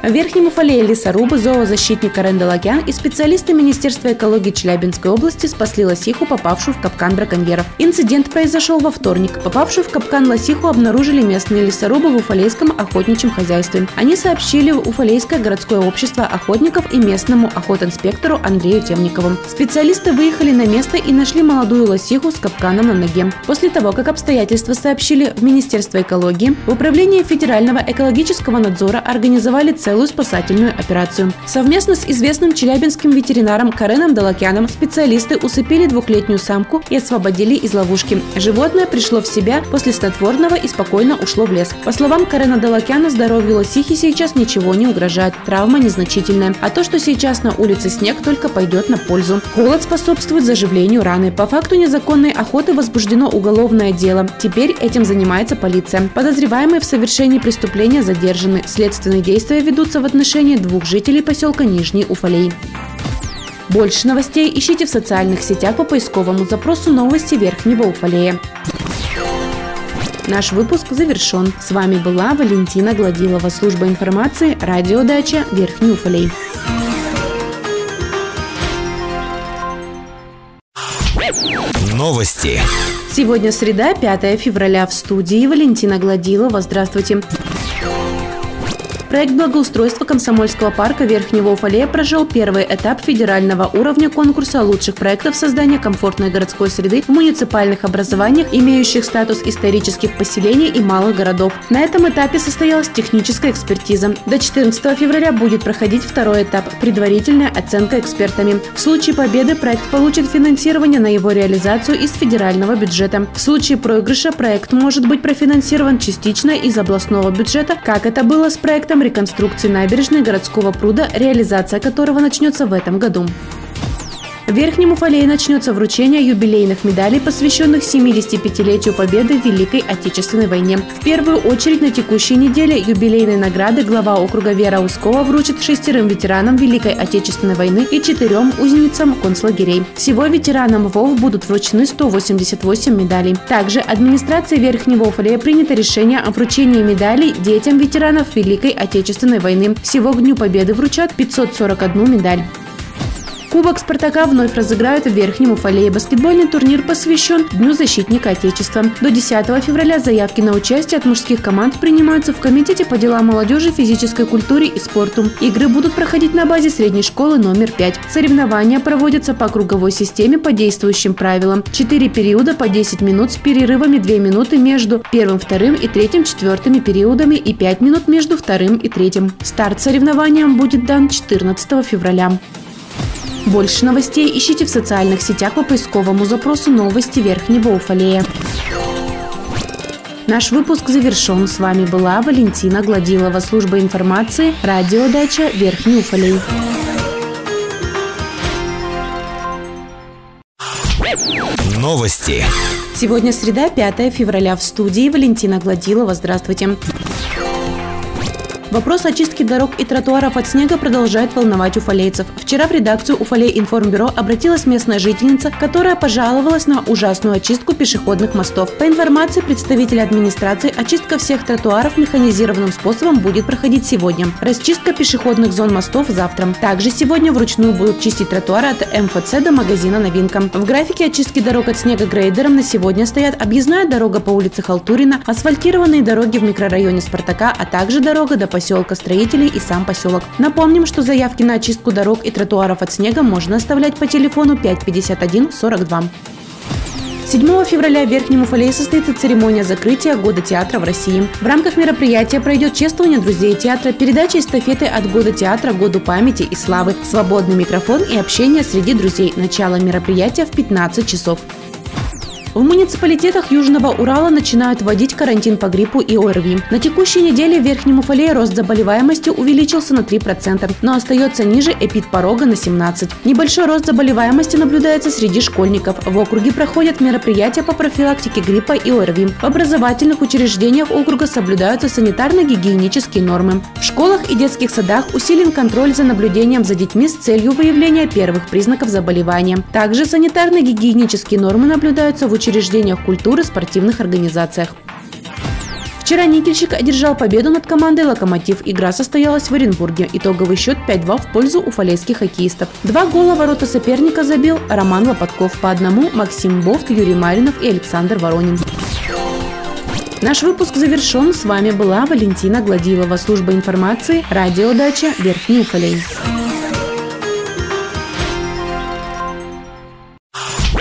В Верхнем Уфале лесорубы, зоозащитник Карен Далакян и специалисты Министерства экологии Челябинской области спасли лосиху, попавшую в капкан браконьеров. Инцидент произошел во вторник. Попавшую в капкан лосиху обнаружили местные лесорубы в Уфалейском охотничьем хозяйстве. Они сообщили в Уфалейское городское общество охотников и местному охотинспектору Андрею Темникову. Специалисты выехали на место и нашли молодую лосиху с капканом на ноге. После того, как обстоятельства сообщили в Министерство экологии, в Управлении Федерального экологического надзора организовали целую спасательную операцию. Совместно с известным челябинским ветеринаром Кареном Далакяном специалисты усыпили двухлетнюю самку и освободили из ловушки. Животное пришло в себя после снотворного и спокойно ушло в лес. По словам Карена Далакяна, здоровью лосихи сейчас ничего не угрожает. Травма незначительная. А то, что сейчас на улице снег, только пойдет на пользу. Холод способствует заживлению раны. По факту незаконной охоты возбуждено уголовное дело. Теперь этим занимается полиция. Подозреваемые в совершении преступления задержаны. Следственные действия ведут ведутся в отношении двух жителей поселка Нижний Уфалей. Больше новостей ищите в социальных сетях по поисковому запросу «Новости Верхнего Уфалея». Наш выпуск завершен. С вами была Валентина Гладилова, служба информации, радиодача Верхний Уфалей. Новости. Сегодня среда, 5 февраля. В студии Валентина Гладилова. Здравствуйте. Проект благоустройства Комсомольского парка Верхнего Уфалея прошел первый этап федерального уровня конкурса лучших проектов создания комфортной городской среды в муниципальных образованиях, имеющих статус исторических поселений и малых городов. На этом этапе состоялась техническая экспертиза. До 14 февраля будет проходить второй этап – предварительная оценка экспертами. В случае победы проект получит финансирование на его реализацию из федерального бюджета. В случае проигрыша проект может быть профинансирован частично из областного бюджета, как это было с проектом реконструкции набережной городского пруда, реализация которого начнется в этом году. В Верхнем Уфалее начнется вручение юбилейных медалей, посвященных 75-летию победы в Великой Отечественной войне. В первую очередь на текущей неделе юбилейные награды глава округа Вера Ускова вручит шестерым ветеранам Великой Отечественной войны и четырем узницам концлагерей. Всего ветеранам ВОВ будут вручены 188 медалей. Также администрацией Верхнего Уфалея принято решение о вручении медалей детям ветеранов Великой Отечественной войны. Всего к Дню Победы вручат 541 медаль. Кубок «Спартака» вновь разыграют в Верхнем Уфалее. Баскетбольный турнир посвящен Дню защитника Отечества. До 10 февраля заявки на участие от мужских команд принимаются в Комитете по делам молодежи, физической культуре и спорту. Игры будут проходить на базе средней школы номер 5. Соревнования проводятся по круговой системе по действующим правилам. Четыре периода по 10 минут с перерывами 2 минуты между первым, вторым и третьим, четвертыми периодами и 5 минут между вторым и третьим. Старт соревнованиям будет дан 14 февраля. Больше новостей ищите в социальных сетях по поисковому запросу «Новости Верхнего Уфалея». Наш выпуск завершен. С вами была Валентина Гладилова, служба информации, радиодача Верхний Уфалей. Новости. Сегодня среда, 5 февраля. В студии Валентина Гладилова. Здравствуйте. Вопрос очистки дорог и тротуаров от снега продолжает волновать уфалейцев. Вчера в редакцию Уфалей информбюро обратилась местная жительница, которая пожаловалась на ужасную очистку пешеходных мостов. По информации представителя администрации, очистка всех тротуаров механизированным способом будет проходить сегодня. Расчистка пешеходных зон мостов завтра. Также сегодня вручную будут чистить тротуары от МФЦ до магазина «Новинка». В графике очистки дорог от снега грейдером на сегодня стоят объездная дорога по улице Халтурина, асфальтированные дороги в микрорайоне Спартака, а также дорога до поселка Строителей и сам поселок. Напомним, что заявки на очистку дорог и тротуаров от снега можно оставлять по телефону 551 42. 7 февраля в Верхнем Уфалее состоится церемония закрытия Года театра в России. В рамках мероприятия пройдет чествование друзей театра, передача эстафеты от Года театра к Году памяти и славы, свободный микрофон и общение среди друзей. Начало мероприятия в 15 часов. В муниципалитетах Южного Урала начинают вводить карантин по гриппу и ОРВИ. На текущей неделе в Верхнем Уфале рост заболеваемости увеличился на 3%, но остается ниже эпидпорога на 17%. Небольшой рост заболеваемости наблюдается среди школьников. В округе проходят мероприятия по профилактике гриппа и ОРВИ. В образовательных учреждениях округа соблюдаются санитарно-гигиенические нормы. В школах и детских садах усилен контроль за наблюдением за детьми с целью выявления первых признаков заболевания. Также санитарно-гигиенические нормы наблюдаются в учреждениях культуры, спортивных организациях. Вчера Никельщик одержал победу над командой «Локомотив». Игра состоялась в Оренбурге. Итоговый счет 5-2 в пользу уфалейских хоккеистов. Два гола ворота соперника забил Роман Лопатков. По одному Максим Бофт, Юрий Маринов и Александр Воронин. Наш выпуск завершен. С вами была Валентина Гладилова, служба информации, радиодача Верхний Уфалей.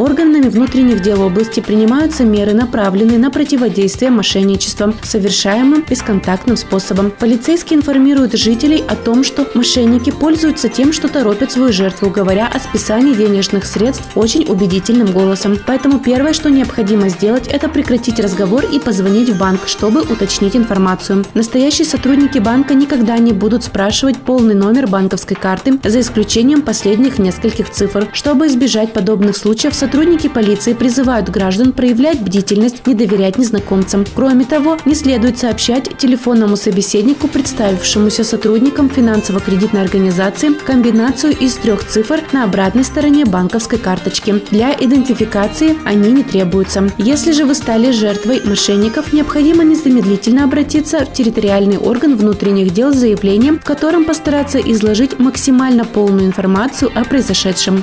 Органами внутренних дел области принимаются меры, направленные на противодействие мошенничествам, совершаемым бесконтактным способом. Полицейские информируют жителей о том, что мошенники пользуются тем, что торопят свою жертву, говоря о списании денежных средств очень убедительным голосом. Поэтому первое, что необходимо сделать, это прекратить разговор и позвонить в банк, чтобы уточнить информацию. Настоящие сотрудники банка никогда не будут спрашивать полный номер банковской карты, за исключением последних нескольких цифр. Чтобы избежать подобных случаев, Сотрудники полиции призывают граждан проявлять бдительность, не доверять незнакомцам. Кроме того, не следует сообщать телефонному собеседнику, представившемуся сотрудникам финансово-кредитной организации, комбинацию из трех цифр на обратной стороне банковской карточки. Для идентификации они не требуются. Если же вы стали жертвой мошенников, необходимо незамедлительно обратиться в территориальный орган внутренних дел с заявлением, в котором постараться изложить максимально полную информацию о произошедшем.